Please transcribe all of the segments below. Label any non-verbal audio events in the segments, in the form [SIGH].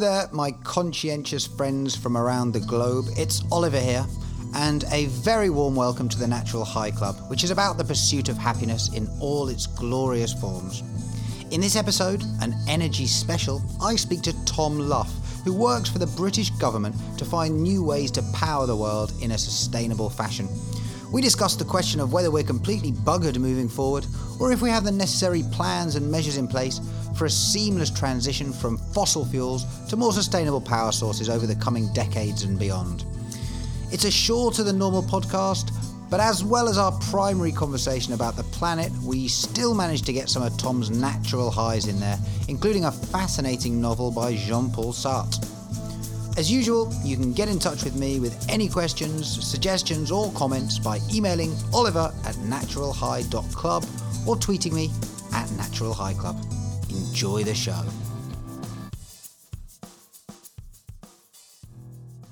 There, my conscientious friends from around the globe. It's Oliver here, and a very warm welcome to the Natural High Club, which is about the pursuit of happiness in all its glorious forms. In this episode, an energy special, I speak to Tom Luff, who works for the British government to find new ways to power the world in a sustainable fashion. We discuss the question of whether we're completely buggered moving forward, or if we have the necessary plans and measures in place for a seamless transition from fossil fuels to more sustainable power sources over the coming decades and beyond. It's a shorter than normal podcast, but as well as our primary conversation about the planet, we still managed to get some of Tom's natural highs in there, including a fascinating novel by Jean Paul Sartre. As usual, you can get in touch with me with any questions, suggestions, or comments by emailing oliver at naturalhigh.club or tweeting me at naturalhighclub. Enjoy the show.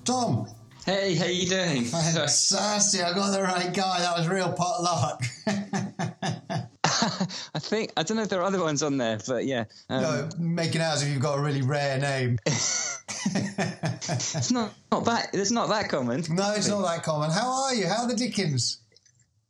Tom, Hey, how you doing? [LAUGHS] fantastic! I got the right guy. That was real pot luck. [LAUGHS] I think I don't know if there are other ones on there, but yeah, um, no, making out as if you've got a really rare name. [LAUGHS] it's not not that it's not that common. No, it's not that common. How are you? How are the Dickens?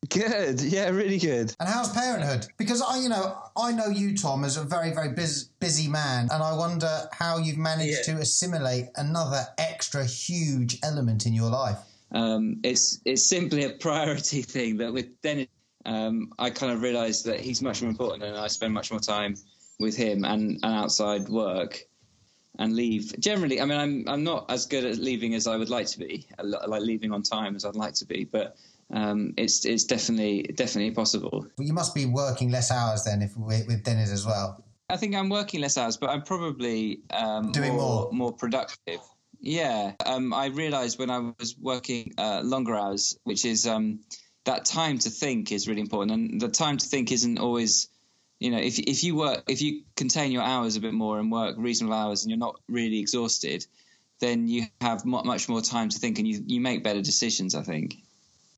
Good, yeah, really good. And how's parenthood? Because I, you know, I know you, Tom, as a very, very busy, busy man, and I wonder how you've managed Yeah. to assimilate another extra huge element in your life. Um, it's it's simply a priority [LAUGHS] thing that with Dennis, um, I kind of realised that he's much more important, and I spend much more time with him and, and outside work and leave. Generally, I mean, I'm I'm not as good at leaving as I would like to be, like leaving on time as I'd like to be, but. Um, it's it's definitely definitely possible. You must be working less hours then, if with, with Dennis as well. I think I'm working less hours, but I'm probably um, Doing more. more more productive. Yeah, um, I realised when I was working uh, longer hours, which is um, that time to think is really important, and the time to think isn't always, you know, if if you work if you contain your hours a bit more and work reasonable hours, and you're not really exhausted, then you have much more time to think, and you you make better decisions. I think.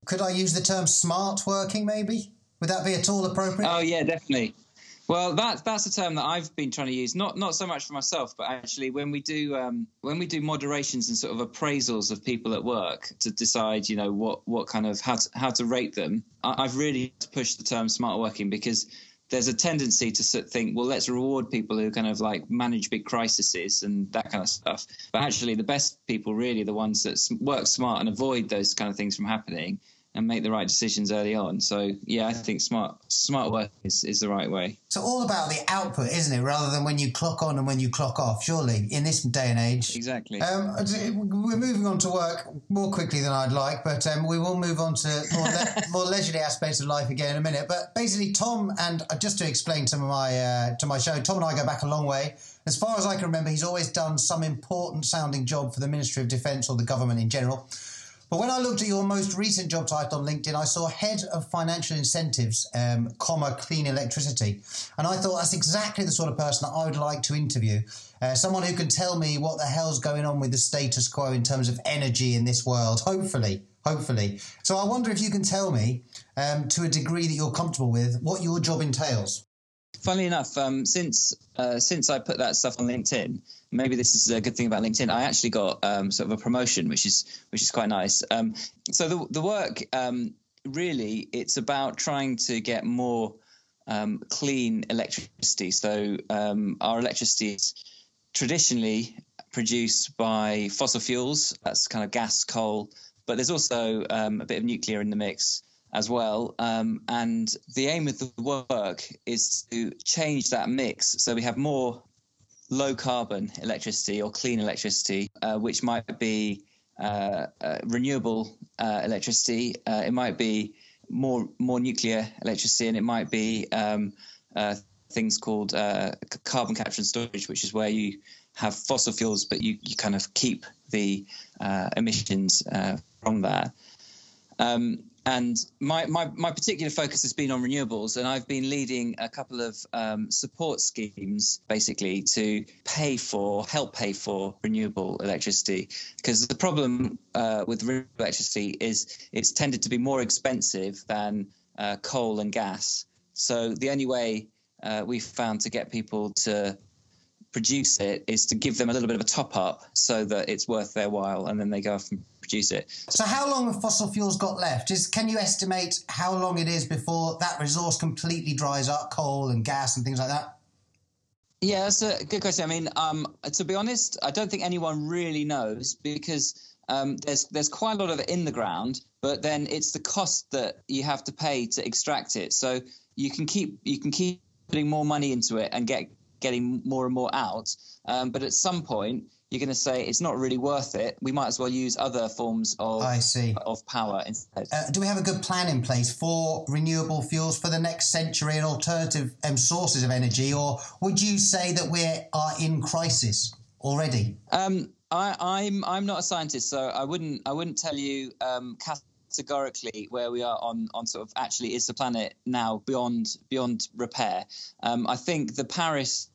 Could I use the term smart working, maybe? Would that be at all appropriate? Oh yeah, definitely. Well, that's that's a term that I've been trying to use, not not so much for myself, but actually when we do um, when we do moderations and sort of appraisals of people at work to decide, you know, what what kind of how to, how to rate them. I, I've really pushed the term smart working because there's a tendency to think, well, let's reward people who kind of like manage big crises and that kind of stuff. But actually, the best people really the ones that work smart and avoid those kind of things from happening and make the right decisions early on. So yeah, I think smart smart work is, is the right way. It's all about the output, isn't it? Rather than when you clock on and when you clock off, surely, in this day and age. Exactly. Um, we're moving on to work more quickly than I'd like, but um, we will move on to more, le- [LAUGHS] more leisurely aspects of life again in a minute. But basically, Tom and uh, just to explain to my uh, to my show, Tom and I go back a long way. As far as I can remember, he's always done some important sounding job for the Ministry of Defence or the government in general. But when I looked at your most recent job title on LinkedIn, I saw head of financial incentives, um, comma clean electricity, and I thought that's exactly the sort of person that I would like to interview. Uh, someone who can tell me what the hell's going on with the status quo in terms of energy in this world. Hopefully, hopefully. So I wonder if you can tell me, um, to a degree that you're comfortable with, what your job entails. Funnily enough, um, since uh, since I put that stuff on LinkedIn, maybe this is a good thing about LinkedIn. I actually got um, sort of a promotion, which is which is quite nice. Um, so the the work um, really it's about trying to get more um, clean electricity. So um, our electricity is traditionally produced by fossil fuels. That's kind of gas, coal, but there's also a bit of nuclear in the mix as well. Um, and the aim of the work is to change that mix so we have more low carbon electricity or clean electricity, uh, which might be uh, uh, renewable uh, electricity. Uh, it might be more more nuclear electricity, and it might be um, uh, things called carbon capture and storage, which is where you have fossil fuels, but you, you kind of keep the emissions from that. Um, and my, my, my particular focus has been on renewables, and I've been leading a couple of um, support schemes basically to pay for, help pay for renewable electricity. Because the problem uh, with renewable electricity is it's tended to be more expensive than uh, coal and gas. So the only way uh, we've found to get people to produce it is to give them a little bit of a top up so that it's worth their while, and then they go off and produce it. So, how long have fossil fuels got left? Is can you estimate how long it is before that resource completely dries up, coal and gas and things like that? Yeah, that's a good question. I mean, um, to be honest, I don't think anyone really knows because um, there's there's quite a lot of it in the ground, but then it's the cost that you have to pay to extract it. So you can keep you can keep putting more money into it and get getting more and more out. Um, but at some point, you're going to say it's not really worth it. We might as well use other forms of I see. of power instead. Uh, do we have a good plan in place for renewable fuels for the next century and alternative um, sources of energy, or would you say that we are in crisis already? Um, I, I'm I'm not a scientist, so I wouldn't I wouldn't tell you um, categorically where we are on on sort of actually is the planet now beyond beyond repair. Um, I think the Paris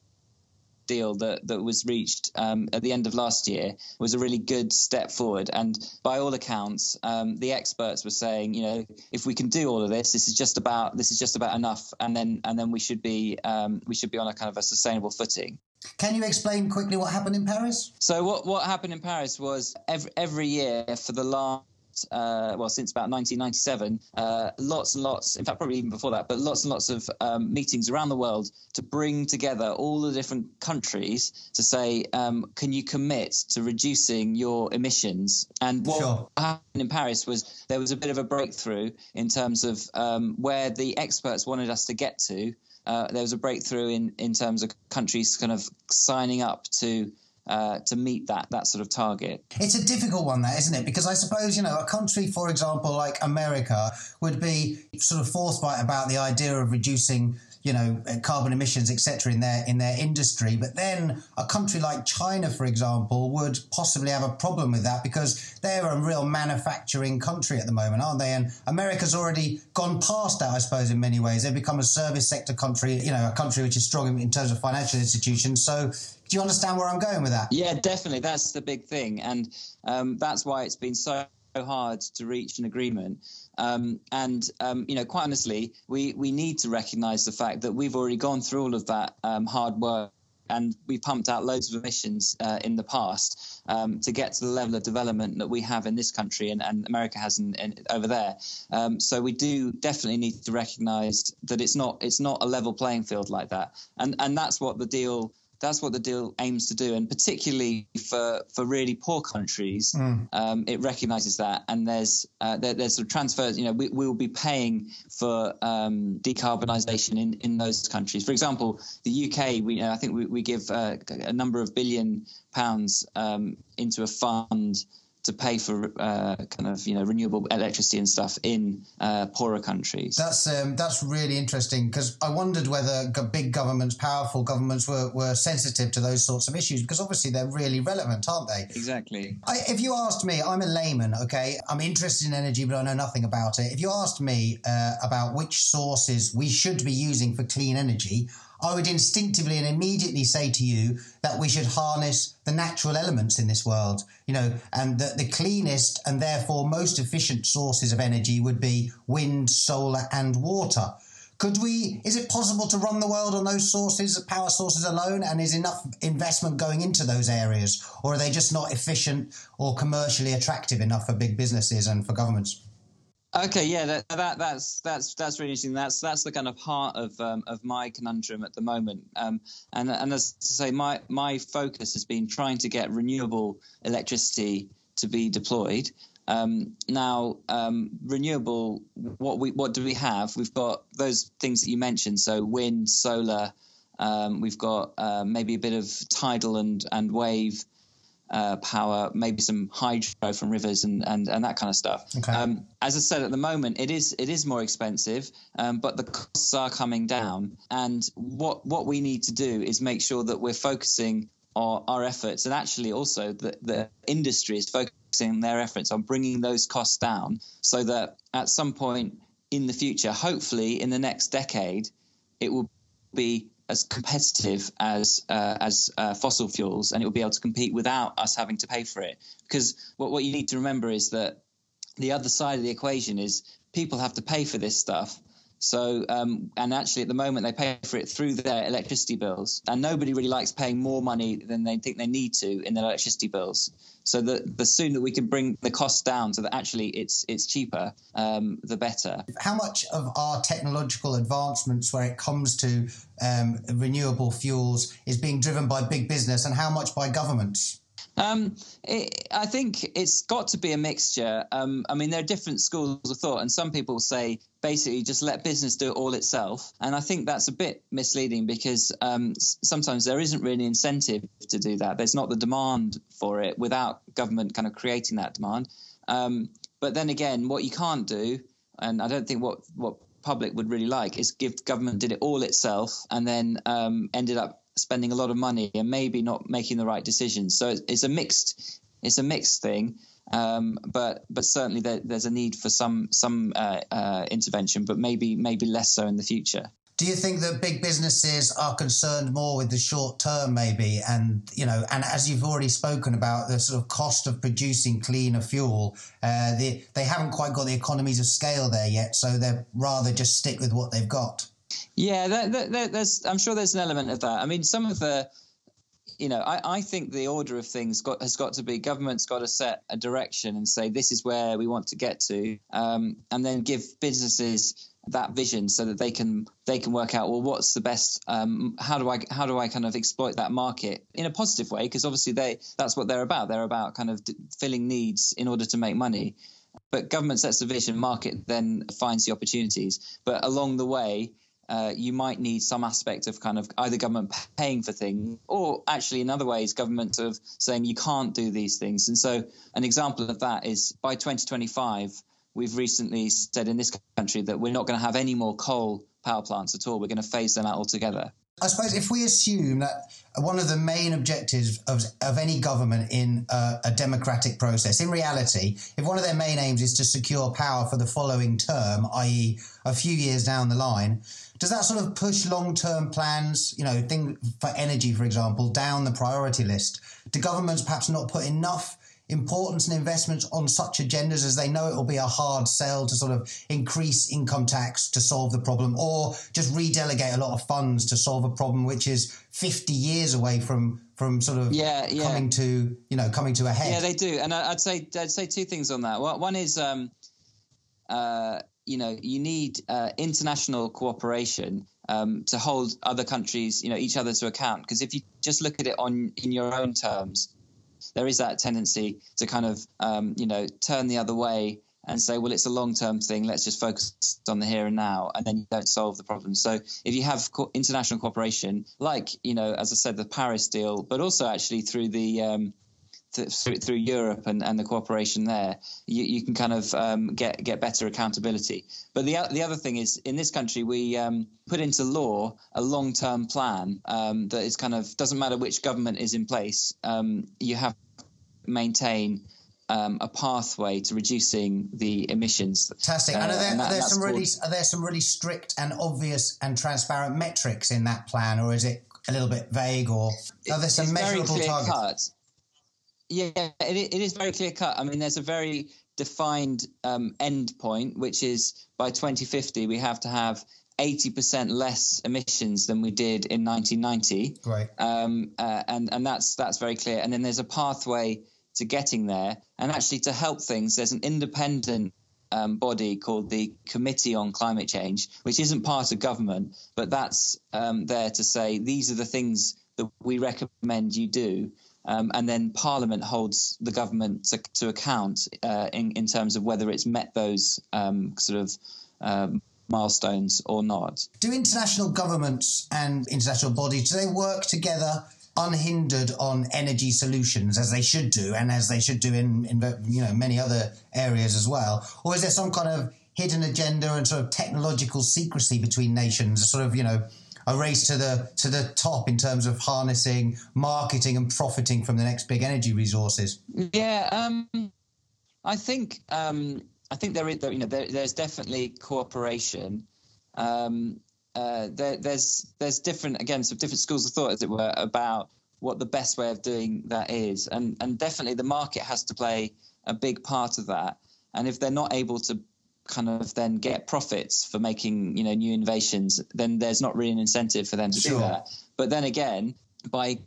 deal that, that was reached um, at the end of last year was a really good step forward. And by all accounts, um, the experts were saying, you know, if we can do all of this, this is just about this is just about enough, and then and then we should be um, we should be on a kind of a sustainable footing. Can you explain quickly what happened in Paris? So what what happened in Paris was every every year for the last uh, well, since about 1997, uh, lots and lots, in fact, probably even before that, but lots and lots of um, meetings around the world to bring together all the different countries to say, um, can you commit to reducing your emissions? And what Sure. happened in Paris was there was a bit of a breakthrough in terms of um, where the experts wanted us to get to. Uh, there was a breakthrough in, in terms of countries kind of signing up to uh, to meet that that sort of target. It's a difficult one, that isn't it? Because I suppose you know a country, for example, like America, would be sort of forthright about the idea of reducing, you know, uh, carbon emissions, etc., in their in their industry. But then a country like China, for example, would possibly have a problem with that because they're a real manufacturing country at the moment, aren't they? And America's already gone past that, I suppose, in many ways. They've become a service sector country, you know, a country which is strong in, in terms of financial institutions. So. Do you understand where I'm going with that? Yeah, definitely. That's the big thing, and um, that's why it's been so hard to reach an agreement. Um, and um, you know, quite honestly, we we need to recognise the fact that we've already gone through all of that um, hard work. And we pumped out loads of emissions uh, in the past um, to get to the level of development that we have in this country and, and America has in, in, over there. Um, so we do definitely need to recognise that it's not it's not a level playing field like that. And and that's what the deal that's what the deal aims to do, and particularly for for really poor countries, um, it recognises that, and there's uh, there, there's sort of transfers. You know, we we will be paying for um, decarbonisation in in those countries. For example, the UK, we you know, I think we we give uh, a number of billion pounds um, into a fund to pay for uh, kind of you know renewable electricity and stuff in uh, poorer countries. That's um, that's really interesting because I wondered whether big governments, powerful governments, were, were sensitive to those sorts of issues because obviously they're really relevant, aren't they? Exactly. I, if you asked me, I'm a layman, okay? I'm interested in energy, but I know nothing about it. If you asked me uh, about which sources we should be using for clean energy, I would instinctively and immediately say to you that we should harness the natural elements in this world, you know, and that the cleanest and therefore most efficient sources of energy would be wind, solar, and water. Could we, is it possible to run the world on those sources, power sources alone? And is enough investment going into those areas? Or are they just not efficient or commercially attractive enough for big businesses and for governments? Okay, yeah, that, that that's that's that's really interesting. That's that's the kind of heart of um, of my conundrum at the moment. Um, and and as to say, my my focus has been trying to get renewable electricity to be deployed. Um, now, um, renewable, what we what do we have? We've got those things that you mentioned. So wind, solar. Um, we've got uh, maybe a bit of tidal and and wave uh, power, maybe some hydro from rivers and, and, and that kind of stuff. Okay. Um, as I said, at the moment, it is it is more expensive, um, but the costs are coming down. And what what we need to do is make sure that we're focusing our, our efforts, and actually also that the industry is focusing their efforts on bringing those costs down, so that at some point in the future, hopefully in the next decade, it will be as competitive as uh, as uh, fossil fuels, and it will be able to compete without us having to pay for it. Because what what you need to remember is that the other side of the equation is people have to pay for this stuff. So, um, and actually, at the moment, they pay for it through their electricity bills, and nobody really likes paying more money than they think they need to in their electricity bills. So, the the sooner we can bring the costs down, so that actually it's it's cheaper, um, the better. How much of our technological advancements, where it comes to um, renewable fuels, is being driven by big business, and how much by governments? Um, it, I think it's got to be a mixture. Um, I mean, there are different schools of thought, and some people say basically just let business do it all itself. And I think that's a bit misleading because um, sometimes there isn't really incentive to do that. There's not the demand for it without government kind of creating that demand. Um, but then again, what you can't do, and I don't think what what public would really like, is give government did it all itself and then um, ended up spending a lot of money and maybe not making the right decisions. So it's a mixed it's a mixed thing. Um, but but certainly there, there's a need for some some uh, uh, intervention, but maybe maybe less so in the future. Do you think that big businesses are concerned more with the short term, maybe, and you know, and as you've already spoken about the sort of cost of producing cleaner fuel, uh, they they haven't quite got the economies of scale there yet, so they're rather just stick with what they've got. Yeah, there's. I'm sure there's an element of that. I mean, some of the, you know, I, I think the order of things got, has got to be government's got to set a direction and say this is where we want to get to, um, and then give businesses that vision so that they can they can work out well what's the best um, how do I how do I kind of exploit that market in a positive way because obviously they that's what they're about they're about kind of filling needs in order to make money but government sets the vision market then finds the opportunities but along the way uh, you might need some aspect of kind of either government paying for things or actually in other ways government of saying you can't do these things and so an example of that is by 2025 we've recently said in this country that we're not going to have any more coal power plants at all we're going to phase them out altogether I suppose if we assume that one of the main objectives of, of any government in a, a, democratic process, in reality, if one of their main aims is to secure power for the following term, i.e., a few years down the line, does that sort of push long-term plans, you know, thing for energy, for example, down the priority list? Do governments perhaps not put enough importance and investments on such agendas as they know it will be a hard sell to sort of increase income tax to solve the problem or just redelegate a lot of funds to solve a problem which is 50 years away from from sort of yeah, yeah. coming to you know coming to a head yeah they do and i'd say i'd say two things on that one is um uh you know you need uh, international cooperation um, to hold other countries you know each other to account because if you just look at it on in your own terms there is that tendency to kind of um, you know turn the other way and say, well, it's a long term thing. Let's just focus on the here and now, and then you don't solve the problem. So if you have co- international cooperation, like you know, as I said, the Paris deal, but also actually through the um, through, through Europe and, and the cooperation there, you, you can kind of um, get get better accountability. But the the other thing is, in this country, we um, put into law a long term plan um, that is kind of doesn't matter which government is in place, um, you have to maintain. Um, a pathway to reducing the emissions. Fantastic. Uh, and are there, and that, are there some really are there some really strict and obvious and transparent metrics in that plan, or is it a little bit vague, or are there some measurable targets? Cut. Yeah, it, it is very clear cut. I mean, there's a very defined um, end point, which is by 2050 we have to have 80% less emissions than we did in 1990. Right. Um, uh, and and that's that's very clear. And then there's a pathway to getting there. And actually, to help things, there's an independent um, body called the Committee on Climate Change, which isn't part of government, but that's um, there to say these are the things that we recommend you do. Um, and then Parliament holds the government to, to account uh, in, in terms of whether it's met those um, sort of um, milestones or not. Do international governments and international bodies do they work together unhindered on energy solutions as they should do, and as they should do in, in you know many other areas as well, or is there some kind of hidden agenda and sort of technological secrecy between nations, sort of you know a race to the to the top in terms of harnessing, marketing, and profiting from the next big energy resources? Yeah, um, I think um, I think there is you know there, there's definitely cooperation. Um, uh, there, there's there's different again some different schools of thought as it were about what the best way of doing that is, and and definitely the market has to play a big part of that. And if they're not able to kind of then get profits for making you know new innovations, then there's not really an incentive for them to Sure. do that. But then again, by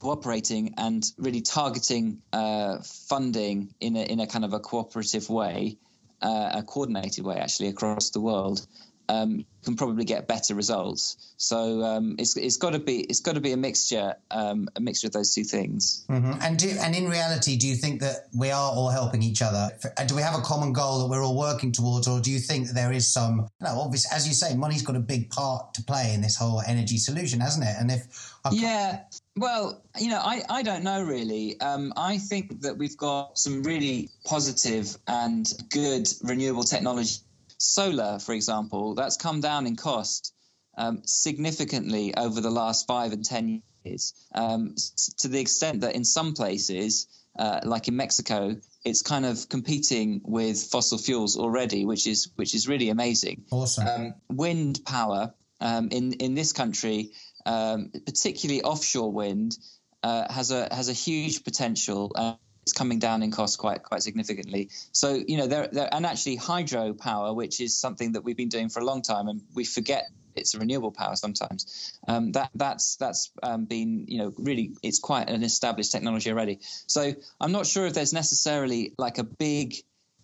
cooperating and really targeting uh, funding in a in a kind of a cooperative way, uh, a coordinated way actually across the world, um, can probably get better results. So um, it's it's got to be it's got to be a mixture um, a mixture of those two things. Mhm. And do, and in reality, do you think that we are all helping each other? And do we have a common goal that we're all working towards, or do you think that there is some? No, obviously, as you say, money's got a big part to play in this whole energy solution, hasn't it? And if I Yeah, well, you know, I, I don't know really. Um, I think that we've got some really positive and good renewable technology. Solar, for example, that's come down in cost um, significantly over the last five and ten years, um, to the extent that in some places, uh, like in Mexico, it's kind of competing with fossil fuels already, which is which is really amazing awesome, um, wind power um, in in this country, um, particularly offshore wind, uh, has a has a huge potential. Uh, it's coming down in cost quite quite significantly. So you know there there and actually hydro power, which is something that we've been doing for a long time, and we forget it's a renewable power sometimes. Um, that that's that's um, been you know really it's quite an established technology already. So I'm not sure if there's necessarily like a big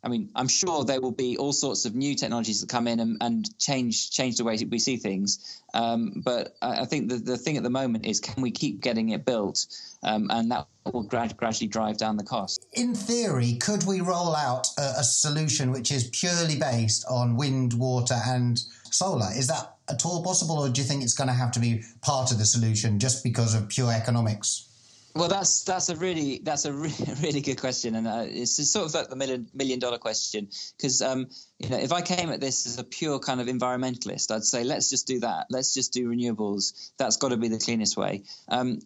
I mean, I'm sure there will be all sorts of new technologies that come in and, and change change the way we see things. Um, but I, I think the, the thing at the moment is can we keep getting it built, um, and that will grad- gradually drive down the cost. in theory, could we roll out a, a solution which is purely based on wind, water, and solar? Is that at all possible, or do you think it's going to have to be part of the solution just because of pure economics? Well, that's that's a really that's a really, [LAUGHS] really good question, and uh, it's sort of like the million million dollar question. Because um, you know, if I came at this as a pure kind of environmentalist, I'd say let's just do that. Let's just do renewables. That's got to be the cleanest way. Um,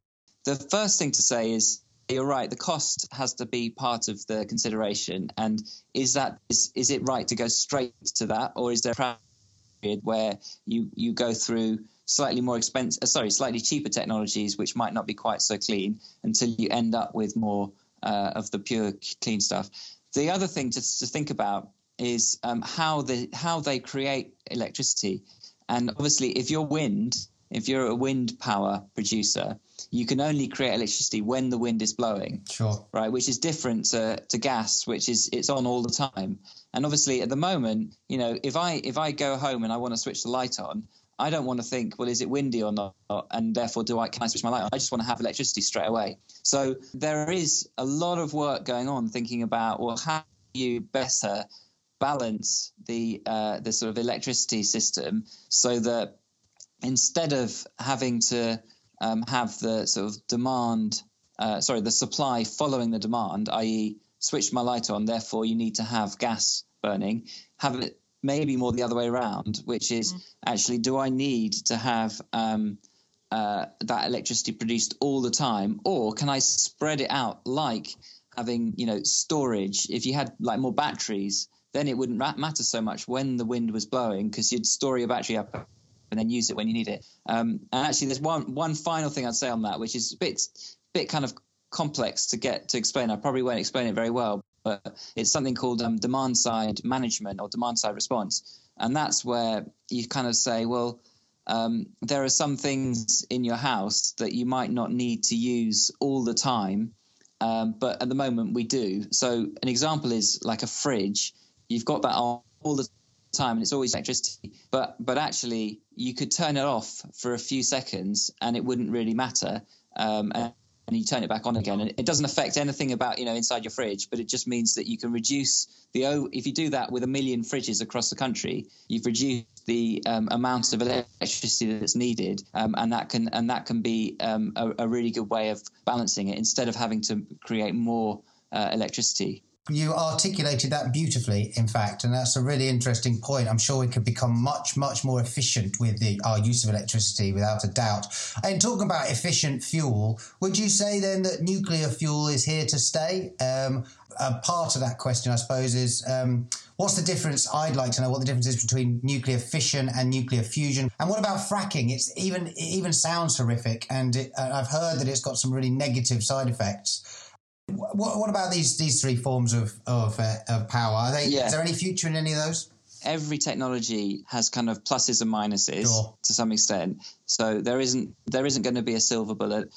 the first thing to say is you're right. The cost has to be part of the consideration, and is that is is it right to go straight to that, or is there a period where you you go through slightly more expensive, uh, sorry, slightly cheaper technologies, which might not be quite so clean, until you end up with more uh, of the pure clean stuff. The other thing to, to think about is um, how the how they create electricity, and obviously, if you're wind, if you're a wind power producer, you can only create electricity when the wind is blowing Sure. right which is different to, to gas which is it's on all the time and obviously at the moment you know if i if i go home and i want to switch the light on i don't want to think well is it windy or not? And therefore do i can i switch my light on? I just want to have electricity straight away. So there is a lot of work going on thinking about well how do you better balance the uh, the sort of electricity system so that instead of having to um, have the sort of demand, uh, sorry, the supply following the demand, i.e., switch my light on, therefore you need to have gas burning, have it maybe more the other way around, which is actually, do I need to have um, uh, that electricity produced all the time, or can I spread it out like having, you know, storage? If you had like more batteries, then it wouldn't ma- matter so much when the wind was blowing because you'd store your battery up and then use it when you need it. Um, and actually, there's one one final thing I'd say on that, which is a bit bit kind of complex to get to explain. I probably won't explain it very well, but it's something called um, demand side management or demand side response, and that's where you kind of say, well. Um, there are some things in your house that you might not need to use all the time, um, but at the moment we do. So an example is like a fridge. You've got that on all the time and it's always electricity but but actually you could turn it off for a few seconds and it wouldn't really matter um, and, and you turn it back on again. And it doesn't affect anything about you know inside your fridge but it just means that you can reduce the o if you do that with a million fridges across the country you've reduced the um, amount of electricity that's needed um, and that can and that can be um, a, a really good way of balancing it instead of having to create more uh, electricity You articulated that beautifully, in fact, and that's a really interesting point. I'm sure we could become much, much more efficient with the, our use of electricity, without a doubt. And talking about efficient fuel, would you say then that nuclear fuel is here to stay? Um, a part of that question, I suppose, is um, what's the difference? I'd like to know what the difference is between nuclear fission and nuclear fusion. And what about fracking? It's even it even sounds horrific, and it, I've heard that it's got some really negative side effects. What, what about these these three forms of of, uh, of power? Are they, Yeah. Is there any future in any of those? every technology has kind of pluses and minuses Sure. to some extent. So there isn't there isn't going to be a silver bullet,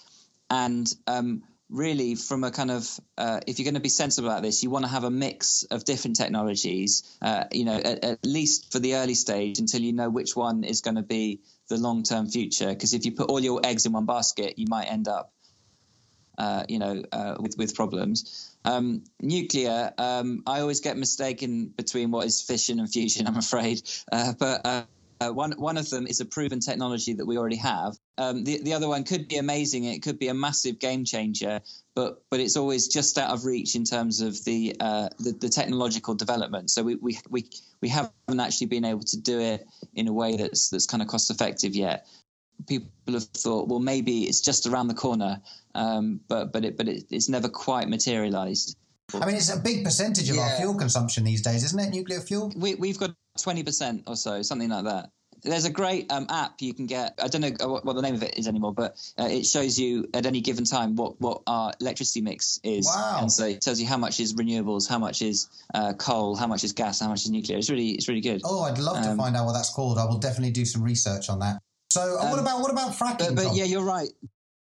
and um, really from a kind of uh, if you're going to be sensible about this, you want to have a mix of different technologies. Uh, you know, at, at least for the early stage until you know which one is going to be the long term future. Because if you put all your eggs in one basket, you might end up uh, you know, uh, with with problems. Um, nuclear, um, I always get mistaken between what is fission and fusion. I'm afraid, uh, but. Uh, uh, one one of them is a proven technology that we already have. Um, the the other one could be amazing. It could be a massive game changer, but but it's always just out of reach in terms of the uh, the, the technological development. So we, we we we haven't actually been able to do it in a way that's that's kind of cost effective yet people have thought, well, maybe it's just around the corner, um, but but it but it, it's never quite materialised. I mean, it's a big percentage of our fuel consumption these days, isn't it? Nuclear fuel. We we've got twenty percent or so, something like that. There's a great um, app you can get. I don't know uh, what, what the name of it is anymore, but uh, it shows you at any given time what, what our electricity mix is, Wow. and so it tells you how much is renewables, how much is uh, coal, how much is gas, how much is nuclear. It's really it's really good. Oh, I'd love to Um, find out what that's called. I will definitely do some research on that. So, uh, what Um, about what about fracking? But, but yeah, you're right.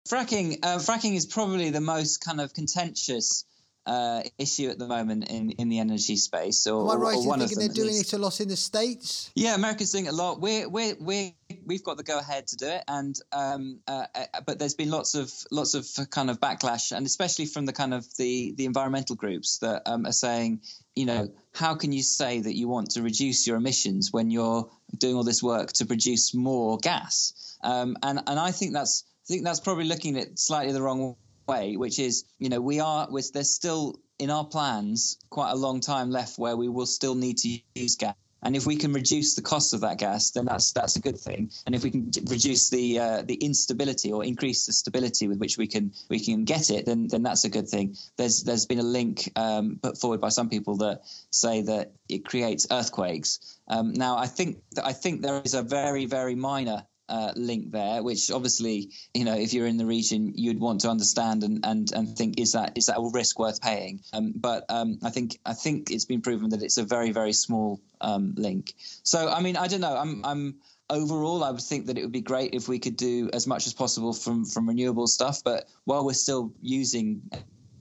Fracking, uh, fracking is probably the most kind of contentious uh, issue at the moment in, in the energy space, or, Am I right or in thinking they're doing least. it a lot in the States? Yeah, America's doing it a lot. We're we're we we've got the go ahead to do it, and um, uh, uh, but there's been lots of lots of kind of backlash, and especially from the kind of the the environmental groups that um, are saying, you know, how can you say that you want to reduce your emissions when you're doing all this work to produce more gas? Um, and and I think that's I think that's probably looking at it slightly the wrong way, which is, you know, we are we're, there's still in our plans quite a long time left where we will still need to use gas. And if we can reduce the cost of that gas, then that's that's a good thing. And if we can reduce the uh, the instability or increase the stability with which we can we can get it, then then that's a good thing. There's there's been a link um, put forward by some people that say that it creates earthquakes. Um, now I think I think there is a very very minor uh, link there, which obviously, you know, if you're in the region, you'd want to understand and, and, and think is that is that a risk worth paying? Um, but um, I think I think it's been proven that it's a very very small um, link. So I mean, I don't know. I'm I'm overall, I would think that it would be great if we could do as much as possible from from renewable stuff. But while we're still using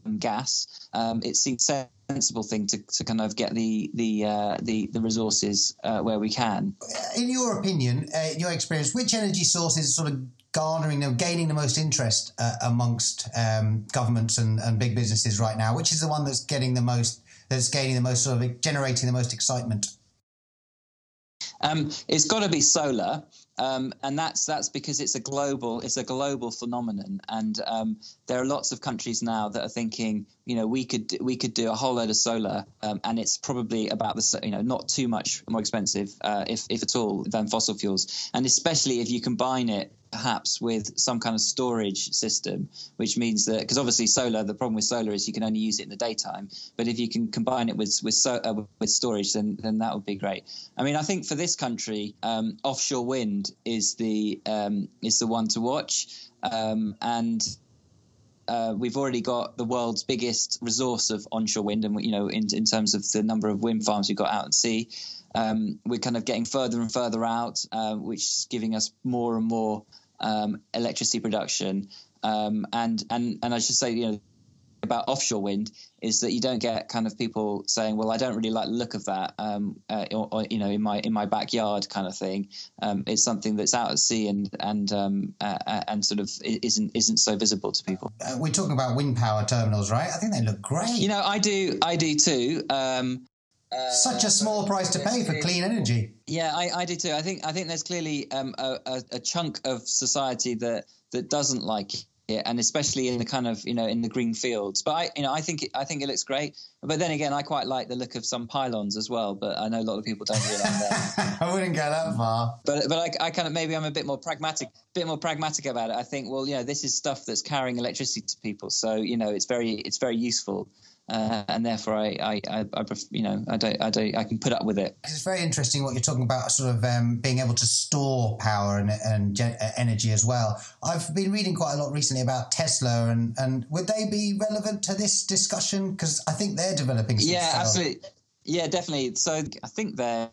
um, gas, um, it seems sensible thing to, to kind of get the the uh, the, the resources uh, where we can. in your opinion, uh, your experience, which energy source is sort of garnering them, gaining the most interest uh, amongst um, governments and, and big businesses right now? Which is the one that's getting the most, that's gaining the most, sort of generating the most excitement? Um, it's got to be solar, um, and that's that's because it's a global it's a global phenomenon, and um, there are lots of countries now that are thinking, you know, we could we could do a whole load of solar, um, and it's probably about the you know not too much more expensive, uh, if if at all, than fossil fuels, and especially if you combine it perhaps with some kind of storage system, which means that because obviously solar, the problem with solar is you can only use it in the daytime. But if you can combine it with with uh, with storage, then then that would be great. I mean, I think for this country, um, offshore wind is the um, is the one to watch, um, and uh, we've already got the world's biggest resource of onshore wind, and you know, in, in terms of the number of wind farms we've got out at sea, um, we're kind of getting further and further out, uh, which is giving us more and more um, electricity production. Um, and and and I should say, you know, about offshore wind is that you don't get kind of people saying, "Well, I don't really like the look of that," um, uh, or, or, you know, in my in my backyard kind of thing. Um, it's something that's out at sea and and um, uh, uh, and sort of isn't isn't so visible to people. Uh, we're talking about wind power terminals, right? I think they look great. You know, I do I do too. Um, Such a small price to pay for clean energy. Yeah, I, I do too. I think I think there's clearly um, a, a, a chunk of society that that doesn't like it, and especially in the kind of you know in the green fields. But I you know I think it, I think it looks great. But then again, I quite like the look of some pylons as well. But I know a lot of people don't like that. [LAUGHS] I wouldn't go that far. But but I, I kind of maybe I'm a bit more pragmatic, bit more pragmatic about it. I think well, you know, this is stuff that's carrying electricity to people, so you know, it's very it's very useful. Uh, and therefore, I, I, I, I, pref- you know, I don't, I don't, I can put up with it. It's very interesting what you're talking about, sort of um, being able to store power and, and gen- uh, energy as well. I've been reading quite a lot recently about Tesla, and, and would they be relevant to this discussion? Because I think they're developing. Yeah, absolutely. Yeah, definitely. So I think they're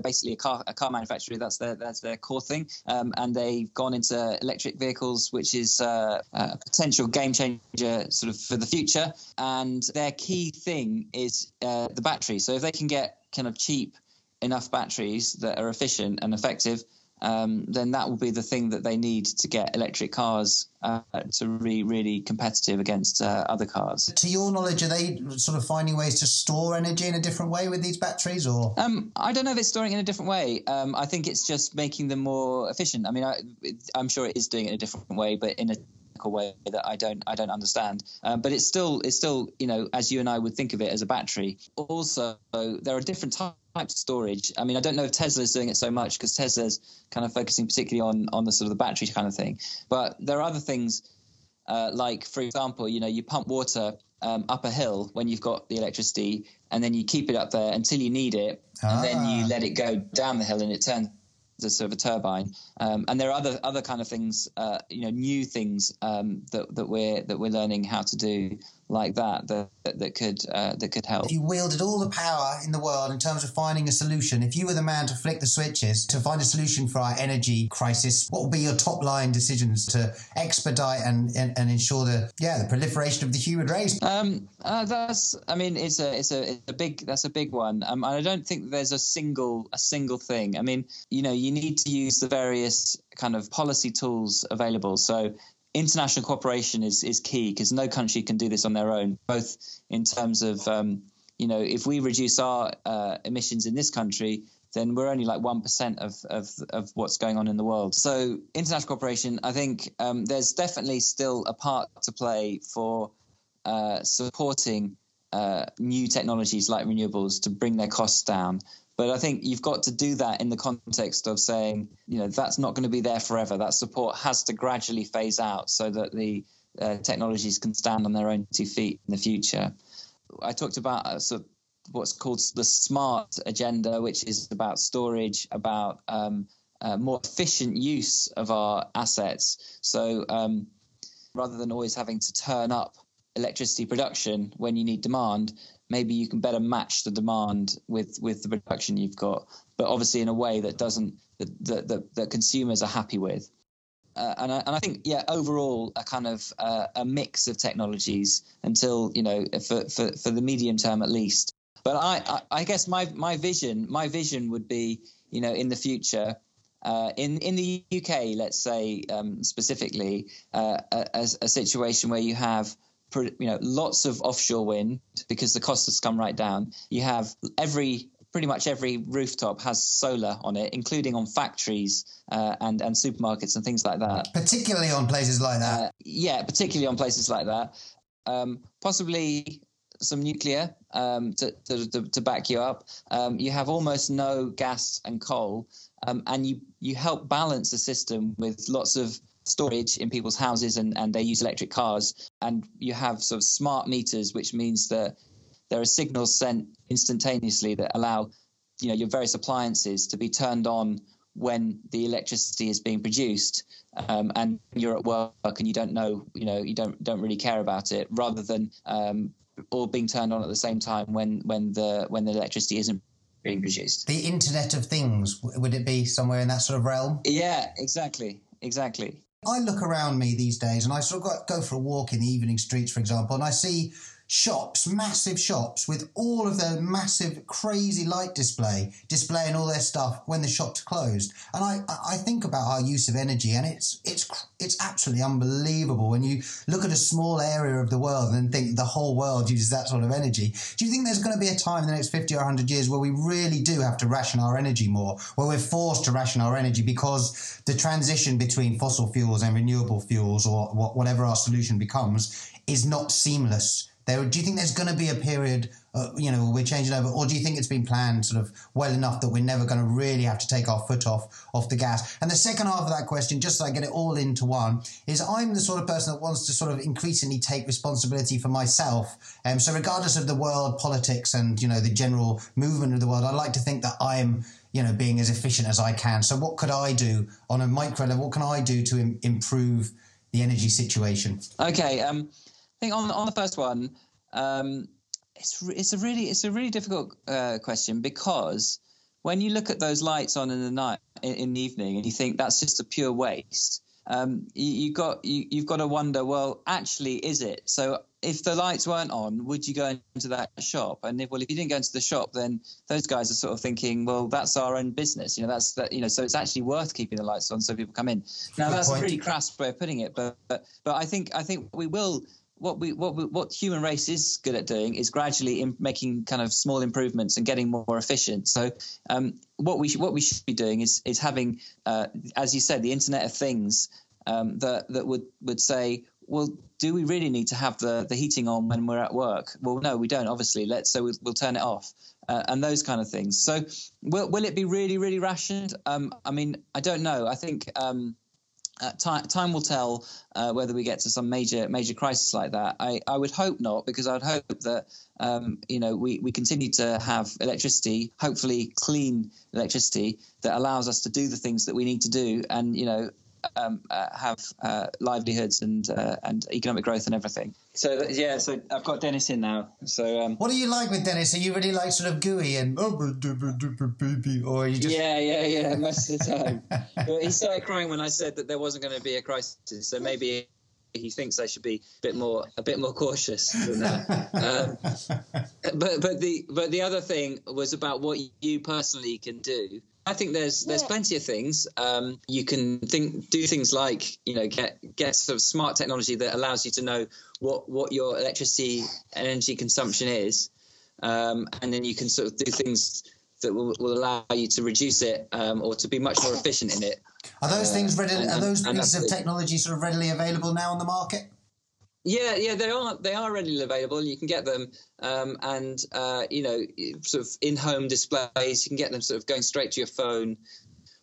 basically a car a car manufacturer. That's their that's their core thing, um, and they've gone into electric vehicles, which is uh, a potential game changer sort of for the future. And their key thing is uh, the battery. So if they can get kind of cheap enough batteries that are efficient and effective um, then that will be the thing that they need to get electric cars uh, to be really competitive against uh, other cars. To your knowledge, are they sort of finding ways to store energy in a different way with these batteries, or? Um, I don't know if it's storing in a different way. Um, I think it's just making them more efficient. I mean, I, am sure it is doing it in a different way, but in a way that I don't I don't understand. Um, but it's still it's still you know as you and I would think of it as a battery. Also, there are different types types of storage. I mean, I don't know if Tesla's doing it so much because Tesla's kind of focusing particularly on on the sort of the battery kind of thing. But there are other things, uh, like for example, you know, you pump water um, up a hill when you've got the electricity, and then you keep it up there until you need it, ah. and then you ah. let it go down the hill, and it turns a sort of a turbine. Um, and there are other other kind of things, uh, you know, new things um, that that we're that we're learning how to do like that that that could uh, that could help. If you wielded all the power in the world in terms of finding a solution, if you were the man to flick the switches to find a solution for our energy crisis, what would be your top line decisions to expedite and, and, and ensure the yeah the proliferation of the human race? Um, uh, that's I mean it's a it's a, it's a big that's a big one. Um, and I don't think there's a single a single thing. I mean you know you need to use the various kind of policy tools available. So international cooperation is is key because no country can do this on their own. Both in terms of um, you know if we reduce our uh, emissions in this country, then we're only like one percent of, of of what's going on in the world. So international cooperation, I think um, there's definitely still a part to play for uh, supporting uh, new technologies like renewables to bring their costs down. But I think you've got to do that in the context of saying, you know, that's not going to be there forever. That support has to gradually phase out so that the uh, technologies can stand on their own two feet in the future. I talked about uh, sort of what's called the smart agenda, which is about storage, about um, uh, more efficient use of our assets. So um, rather than always having to turn up electricity production when you need demand, maybe you can better match the demand with with the production you've got, but obviously in a way that doesn't that that, that consumers are happy with. Uh, and, I, and I think, yeah, overall, a kind of uh, a mix of technologies until you know for, for, for the medium term at least. But I, I, I guess my my vision my vision would be you know in the future uh, in in the UK, let's say um, specifically, uh, a, a, situation where you have you know lots of offshore wind because the cost has come right down. You have every pretty much every rooftop has solar on it, including on factories uh, and and supermarkets and things like that. Particularly on places like that. Uh, yeah, particularly on places like that. Um, possibly some nuclear um, to, to, to, back you up. Um, you have almost no gas and coal, um, and you you help balance the system with lots of storage in people's houses and, and they use electric cars. And you have sort of smart meters, which means that there are signals sent instantaneously that allow you know your various appliances to be turned on when the electricity is being produced um, and you're at work and you don't know you know you don't don't really care about it rather than um, all being turned on at the same time when when the when the electricity isn't being produced. The internet of things would it be somewhere in that sort of realm? Yeah exactly exactly I look around me these days and I sort of go for a walk in the evening streets, for example, and I see shops, massive shops with all of their massive, crazy light display, displaying all their stuff when the shops closed. And I, I think about our use of energy, and it's it's it's absolutely unbelievable when you look at a small area of the world and think the whole world uses that sort of energy. Do you think there's going to be a time in the next fifty or hundred years where we really do have to ration our energy more, where we're forced to ration our energy because the transition between fossil fuels and renewable fuels, or whatever our solution becomes, is not seamless? There, do you think there's going to be a period, uh, you know, we're changing over, or do you think it's been planned sort of well enough that we're never going to really have to take our foot off off the gas? And the second half of that question, just so I get it all into one, is I'm the sort of person that wants to sort of increasingly take responsibility for myself. Um, so regardless of the world politics and you know the general movement of the world, I like to think that I'm you know being as efficient as I can. So what could I do on a micro level? What can I do to Im- improve the energy situation? Okay. Um think on on the first one, um, it's it's a really it's a really difficult uh, question because when you look at those lights on in the night in, in the evening and you think that's just a pure waste um, you, you got you, you've got to wonder well actually is it? So if the lights weren't on would you go into that shop? And if well if you didn't go into the shop then those guys are sort of thinking well that's our own business. You know that's that you know so it's actually worth keeping the lights on so people come in. Now Good that's point. a really crass way of putting it but but, but i think i think we will what we what we, what human race is good at doing is gradually in making kind of small improvements and getting more efficient. So um, what we what we should be doing is is having, uh, as you said, the Internet of Things um, that that would would say, well, do we really need to have the the heating on when we're at work? Well, no, we don't. Obviously, let's so we'll, we'll turn it off. Uh, and those kind of things. So, will, will it be really, really rationed? Um, I mean, I don't know. I think um, uh, time, time will tell uh, whether we get to some major major crisis like that. I, I would hope not, because I would hope that um, you know we, we continue to have electricity, hopefully clean electricity that allows us to do the things that we need to do, and you know um, uh, have uh, livelihoods and uh, and economic growth and everything. So yeah, so I've got Dennis in now. So um, What do you like with Dennis? Are you really like sort of gooey and or are you just yeah, yeah, yeah, most of the time. [LAUGHS] but he started crying when I said that there wasn't going to be a crisis, so maybe he thinks I should be a bit more a bit more cautious than that. [LAUGHS] um, but but the but the other thing was about what you personally can do. I think there's there's plenty of things um, you can think do things like you know get get sort of smart technology that allows you to know what what your electricity energy consumption is, um, and then you can sort of do things that will, will allow you to reduce it um, or to be much more efficient in it. Are those things readily, are those and pieces of technology sort of readily available now on the market? Yeah, yeah, they are. They are readily available. You can get them, um, and uh, you know, sort of in-home displays. You can get them sort of going straight to your phone,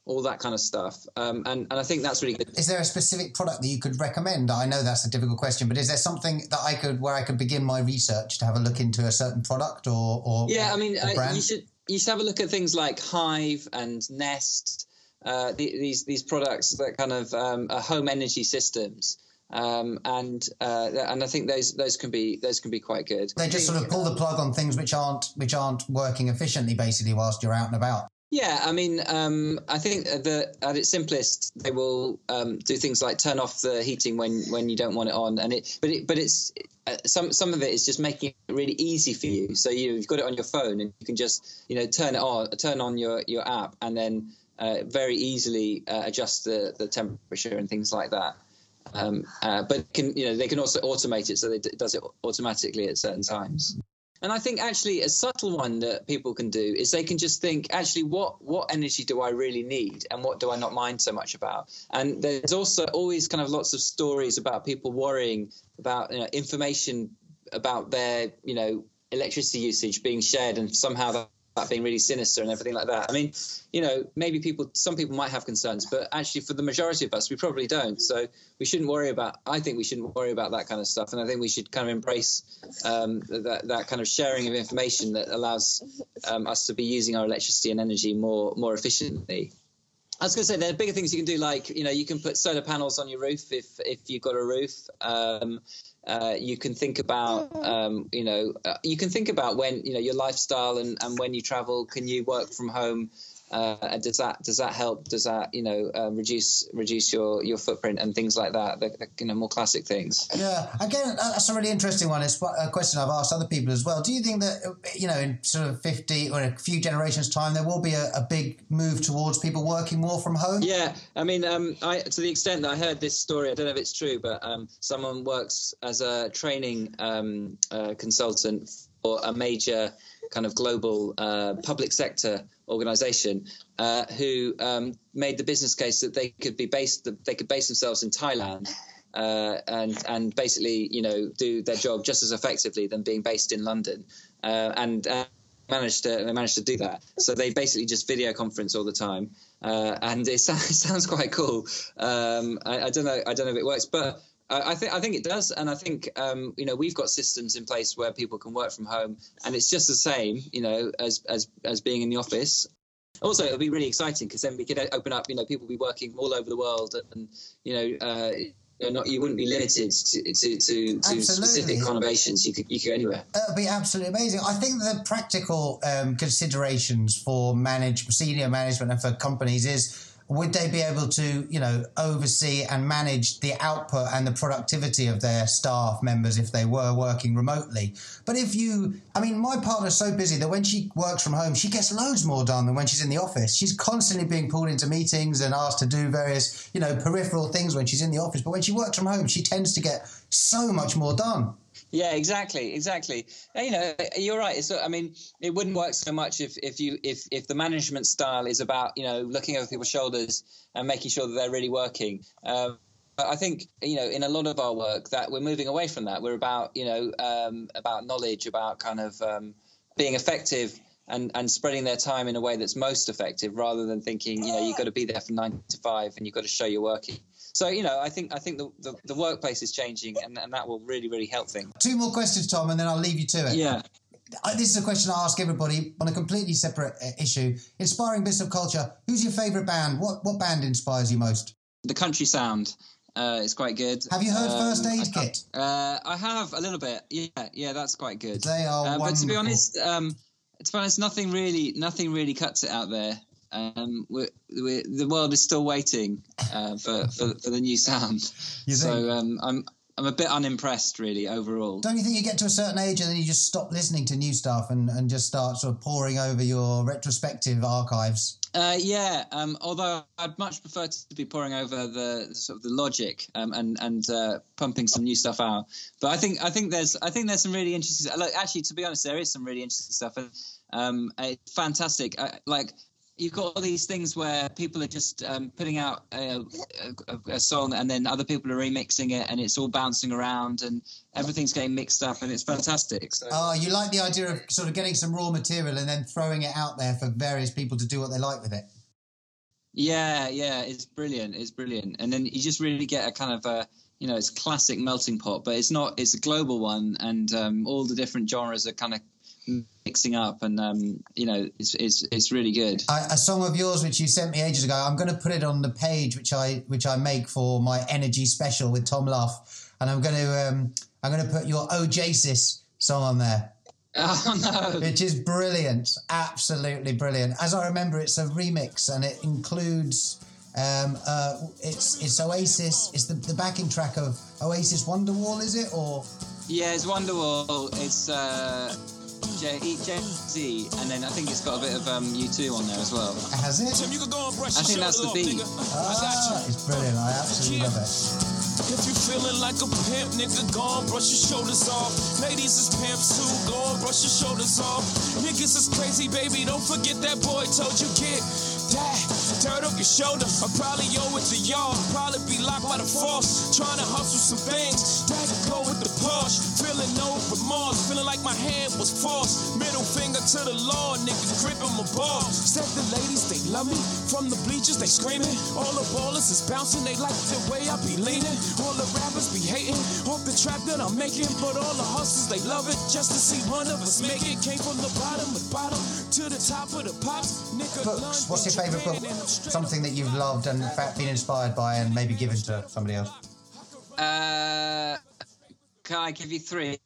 all that kind of stuff. Um, and and I think that's really good. Is there a specific product that you could recommend? I know that's a difficult question, but is there something that I could where I could begin my research to have a look into a certain product or or Yeah, I mean, uh, you should you should have a look at things like Hive and Nest. Uh, the, these these products that kind of um, are home energy systems. Um, and uh, and I think those those can be those can be quite good. They just sort of pull the plug on things which aren't which aren't working efficiently, basically, whilst you're out and about. Yeah, I mean, um, I think that at its simplest, they will um, do things like turn off the heating when, when you don't want it on, and it. But it, but it's uh, some some of it is just making it really easy for you. So you, you've got it on your phone, and you can just you know turn it on, turn on your your app, and then uh, very easily uh, adjust the the temperature and things like that. Um, uh, but can you know they can also automate it so it does it automatically at certain times. And I think actually a subtle one that people can do is they can just think, actually, what what energy do I really need, and what do I not mind so much about? And there's also always kind of lots of stories about people worrying about you know, information about their you know electricity usage being shared, and somehow that, being really sinister and everything like that. I mean, you know, maybe people, some people might have concerns, but actually, for the majority of us, we probably don't. So we shouldn't worry about. I think we shouldn't worry about that kind of stuff, and I think we should kind of embrace um, that that kind of sharing of information that allows um, us to be using our electricity and energy more more efficiently. I was going to say there are bigger things you can do, like you know you can put solar panels on your roof if if you've got a roof. Um, uh, you can think about um, you know uh, you can think about when you know your lifestyle and, and when you travel. Can you work from home? Uh, and does that does that help? Does that you know um, reduce reduce your your footprint and things like that? The, the, you know more classic things. Yeah, again, that's a really interesting one. It's a question I've asked other people as well. Do you think that you know, in sort of fifty or a few generations' time, there will be a, a big move towards people working more from home? Yeah, I mean, um, I, to the extent that I heard this story, I don't know if it's true, but um, someone works as a training um, uh, consultant for a major kind of global uh, public sector organization uh, who um, made the business case that they could be based, they could base themselves in Thailand. Uh, and and basically, you know, do their job just as effectively than being based in London, uh, and uh, managed to they managed to do that. So they basically just video conference all the time, uh, and it sounds, [LAUGHS] it sounds quite cool. Um, I, I don't know I don't know if it works, but I, I think I think it does, and I think um, you know we've got systems in place where people can work from home, and it's just the same, you know, as as as being in the office. Also, it'll be really exciting because then we could open up. You know, people will be working all over the world, and you know, uh, you not you wouldn't be limited to to, to, to specific conurbations. You could you could go anywhere. It would be absolutely amazing. I think the practical um, considerations for manage senior management and for companies is would they be able to, you know, oversee and manage the output and the productivity of their staff members if they were working remotely? But if you, I mean, my partner's so busy that when she works from home, she gets loads more done than when she's in the office. She's constantly being pulled into meetings and asked to do various, you know, peripheral things when she's in the office. But when she works from home, she tends to get so much more done. Yeah, exactly, exactly. You know, you're right. I mean, it wouldn't work so much if, if you if if the management style is about you know looking over people's shoulders and making sure that they're really working. Um, but I think you know in a lot of our work that we're moving away from that. We're about you know um, about knowledge, about kind of um, being effective and and spreading their time in a way that's most effective, rather than thinking you know you've got to be there from nine to five and you've got to show you're working. So you know, I think I think the, the, the workplace is changing, and, and that will really really help things. Two more questions, Tom, and then I'll leave you to it. Yeah. This is a question I ask everybody on a completely separate uh, issue. Inspiring bits of culture. Who's your favourite band? What what band inspires you most? The Country Sound. Uh, it's quite good. Have you heard um, First Aid I, Kit? Uh, I have a little bit. Yeah, yeah, that's quite good. They are uh, But to be honest, um, to be honest, nothing really, nothing really cuts it out there. Um, we're, we're, the world is still waiting uh, for, for, for the new sound. so um, I'm I'm a bit unimpressed, really, overall. Don't you think you get to a certain age and then you just stop listening to new stuff and, and just start sort of poring over your retrospective archives? Uh, yeah, um, although I'd much prefer to be poring over the, sort of the logic um, and and uh, pumping some new stuff out. But I think I think there's I think there's some really interesting. Look, actually, to be honest, there is some really interesting stuff. And, um, it's fantastic. I, like you've got all these things where people are just um, putting out a, a, a, song and then other people are remixing it and it's all bouncing around and everything's getting mixed up and it's fantastic. So. Oh, you like the idea of sort of getting some raw material and then throwing it out there for various people to do what they like with it. Yeah, yeah, it's brilliant. It's brilliant, and then you just really get a kind of a you know it's classic melting pot, but it's not. It's a global one, and um, all the different genres are kind of mixing up, and um, you know, it's, it's it's really good. I, a song of yours which you sent me ages ago. I'm going to put it on the page which I which I make for my energy special with Tom Luff, and I'm going to um, I'm going to put your Ojasis song on there. [LAUGHS] Oh no! Which is brilliant, absolutely brilliant. As I remember, it's a remix, and it includes. Um, uh, it's it's Oasis. It's the, the backing track of Oasis Wonderwall, is it or? Yeah, it's Wonderwall. It's uh, J Z, and then I think it's got a bit of um, U2 on there as well. Has it? I think that's the beat. Ah, it's brilliant. I absolutely love it. If you feeling like a pimp, nigga, go on, brush your shoulders off. Ladies is pimps too, go on, brush your shoulders off. Niggas is crazy, baby, don't forget that boy told you get that dirt off your shoulder. I probably owe it to y'all, probably be locked by the force. Trying to hustle some things, that go with the push. Feeling no remorse, feeling like my hand was forced. Middle finger to the law, niggas gripping my balls. Said the ladies, they love me. From the bleachers, they screaming. All the ballers is bouncing, they like the way I be leaning. All the rappers be hating off the trap that I'm making. But all the hustlers, they love it just to see one of us make it. Came from the bottom the bottom to the top of the pops. Nigga, Books. What's your favourite book? Something that you've loved and in fact been inspired by and maybe given to somebody else? Uh, can I give you three?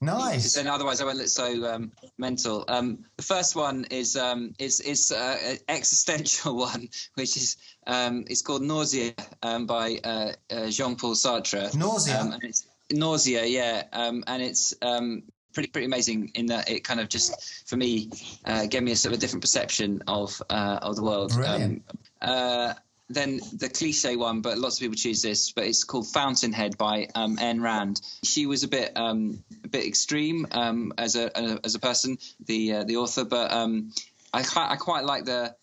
Nice. Then otherwise I won't look so um, mental. Um, the first one is um, is is uh, an existential [LAUGHS] one, which is um, it's called Nausea um, by uh, uh, Jean Paul Sartre. Nausea. Um, and it's Nausea, yeah, um, and it's um, pretty pretty amazing in that it kind of just for me uh, gave me a sort of a different perception of uh, of the world. Um, uh, then the cliche one, but lots of people choose this. But it's called Fountainhead by um, Ayn Rand. She was a bit um, a bit extreme um, as a, a, as a person, the uh, the author, but um, I quite, I quite like the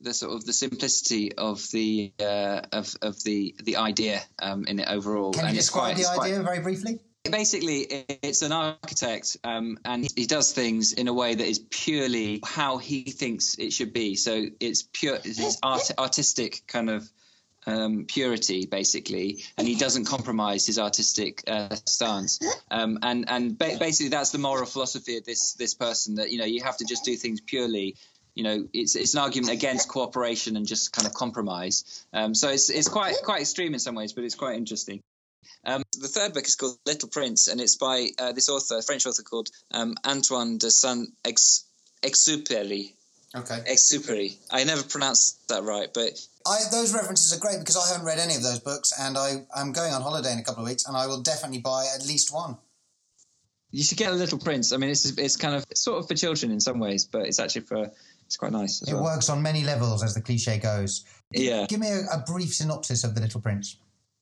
the sort of the simplicity of the uh, of of the the idea um, in it overall. Can you and describe quite, the idea quite, very briefly? Basically it's an architect um, and he does things in a way that is purely how he thinks it should be so it's pure it's art, artistic kind of um, purity basically and he doesn't compromise his artistic uh, stance um, and and ba- basically that's the moral philosophy of this this person that you know you have to just do things purely you know, it's it's an argument against cooperation and just kind of compromise. Um, so it's it's quite quite extreme in some ways, but it's quite interesting. Um, the third book is called Little Prince, and it's by uh, this author, a French author called um, Antoine de Saint Exupéry. Okay. Exupéry. I never pronounced that right, but I, those references are great because I haven't read any of those books, and I, I'm going on holiday in a couple of weeks, and I will definitely buy at least one. You should get a Little Prince. I mean, it's it's kind of it's sort of for children in some ways, but it's actually for it's quite nice. it well. works on many levels, as the cliche goes. Yeah. Give me a, a brief synopsis of the Little Prince.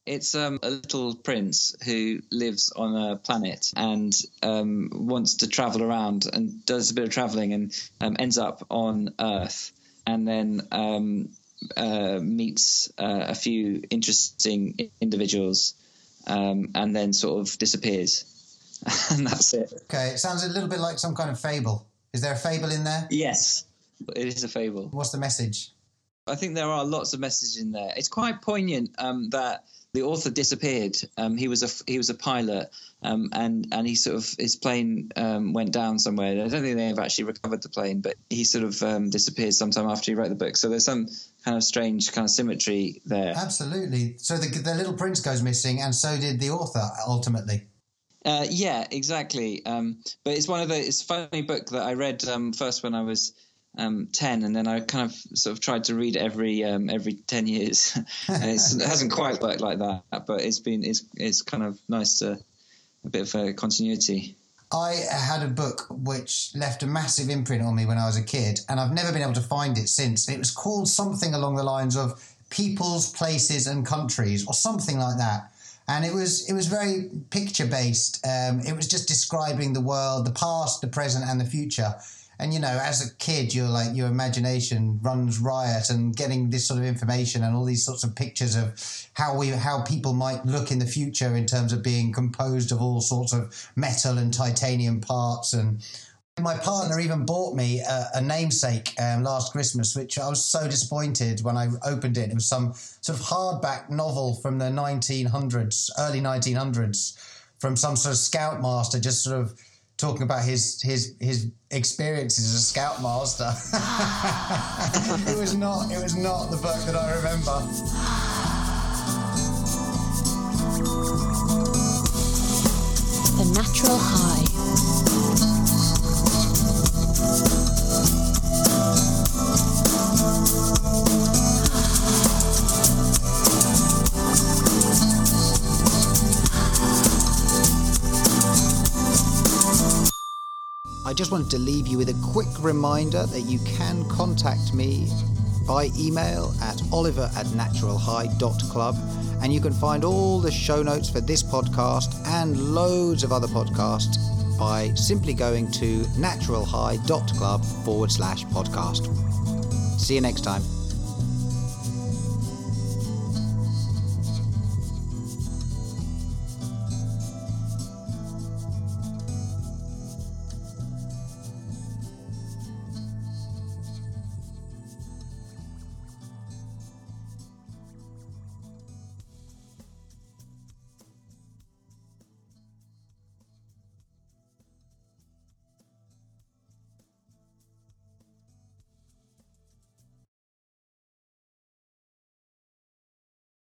It's um, a little prince who lives on a planet and um, wants to travel around and does a bit of traveling and um, ends up on Earth and then um, uh, meets uh, a few interesting individuals um, and then sort of disappears. [LAUGHS] and that's it. Okay, it sounds a little bit like some kind of fable. Is there a fable in there? Yes, it is a fable. What's the message? I think there are lots of messages in there. It's quite poignant um, that the author disappeared. Um, he was a he was a pilot, um, and and he sort of his plane um, went down somewhere. I don't think they have actually recovered the plane, but he sort of um, disappeared sometime after he wrote the book. So there's some kind of strange kind of symmetry there. Absolutely. So the the Little Prince goes missing, and so did the author ultimately. Uh, yeah, exactly. Um, but it's one of the it's a funny book that I read um, first when I was um, ten, and then I kind of sort of tried to read every um, every ten years, [LAUGHS] and it hasn't quite worked like that. But it's been it's it's kind of nice to a bit of a continuity. I had a book which left a massive imprint on me when I was a kid, and I've never been able to find it since. It was called something along the lines of Peoples, Places, and Countries, or something like that. And it was it was very picture based. Um, it was just describing the world, the past, the present, and the future. And you know, as a kid, you're like your imagination runs riot, and getting this sort of information and all these sorts of pictures of how we how people might look in the future in terms of being composed of all sorts of metal and titanium parts and my partner even bought me a, a namesake um, last Christmas, which I was so disappointed when I opened it. It was some sort of hardback novel from the 1900s, early 1900s, from some sort of scoutmaster, just sort of talking about his his his experiences as a scoutmaster. [LAUGHS] it was not it was not the book that I remember. The natural high. Just wanted to leave you with a quick reminder that you can contact me by email at oliver at naturalhigh.club and you can find all the show notes for this podcast and loads of other podcasts by simply going to naturalhigh.club forward slash podcast. See you next time.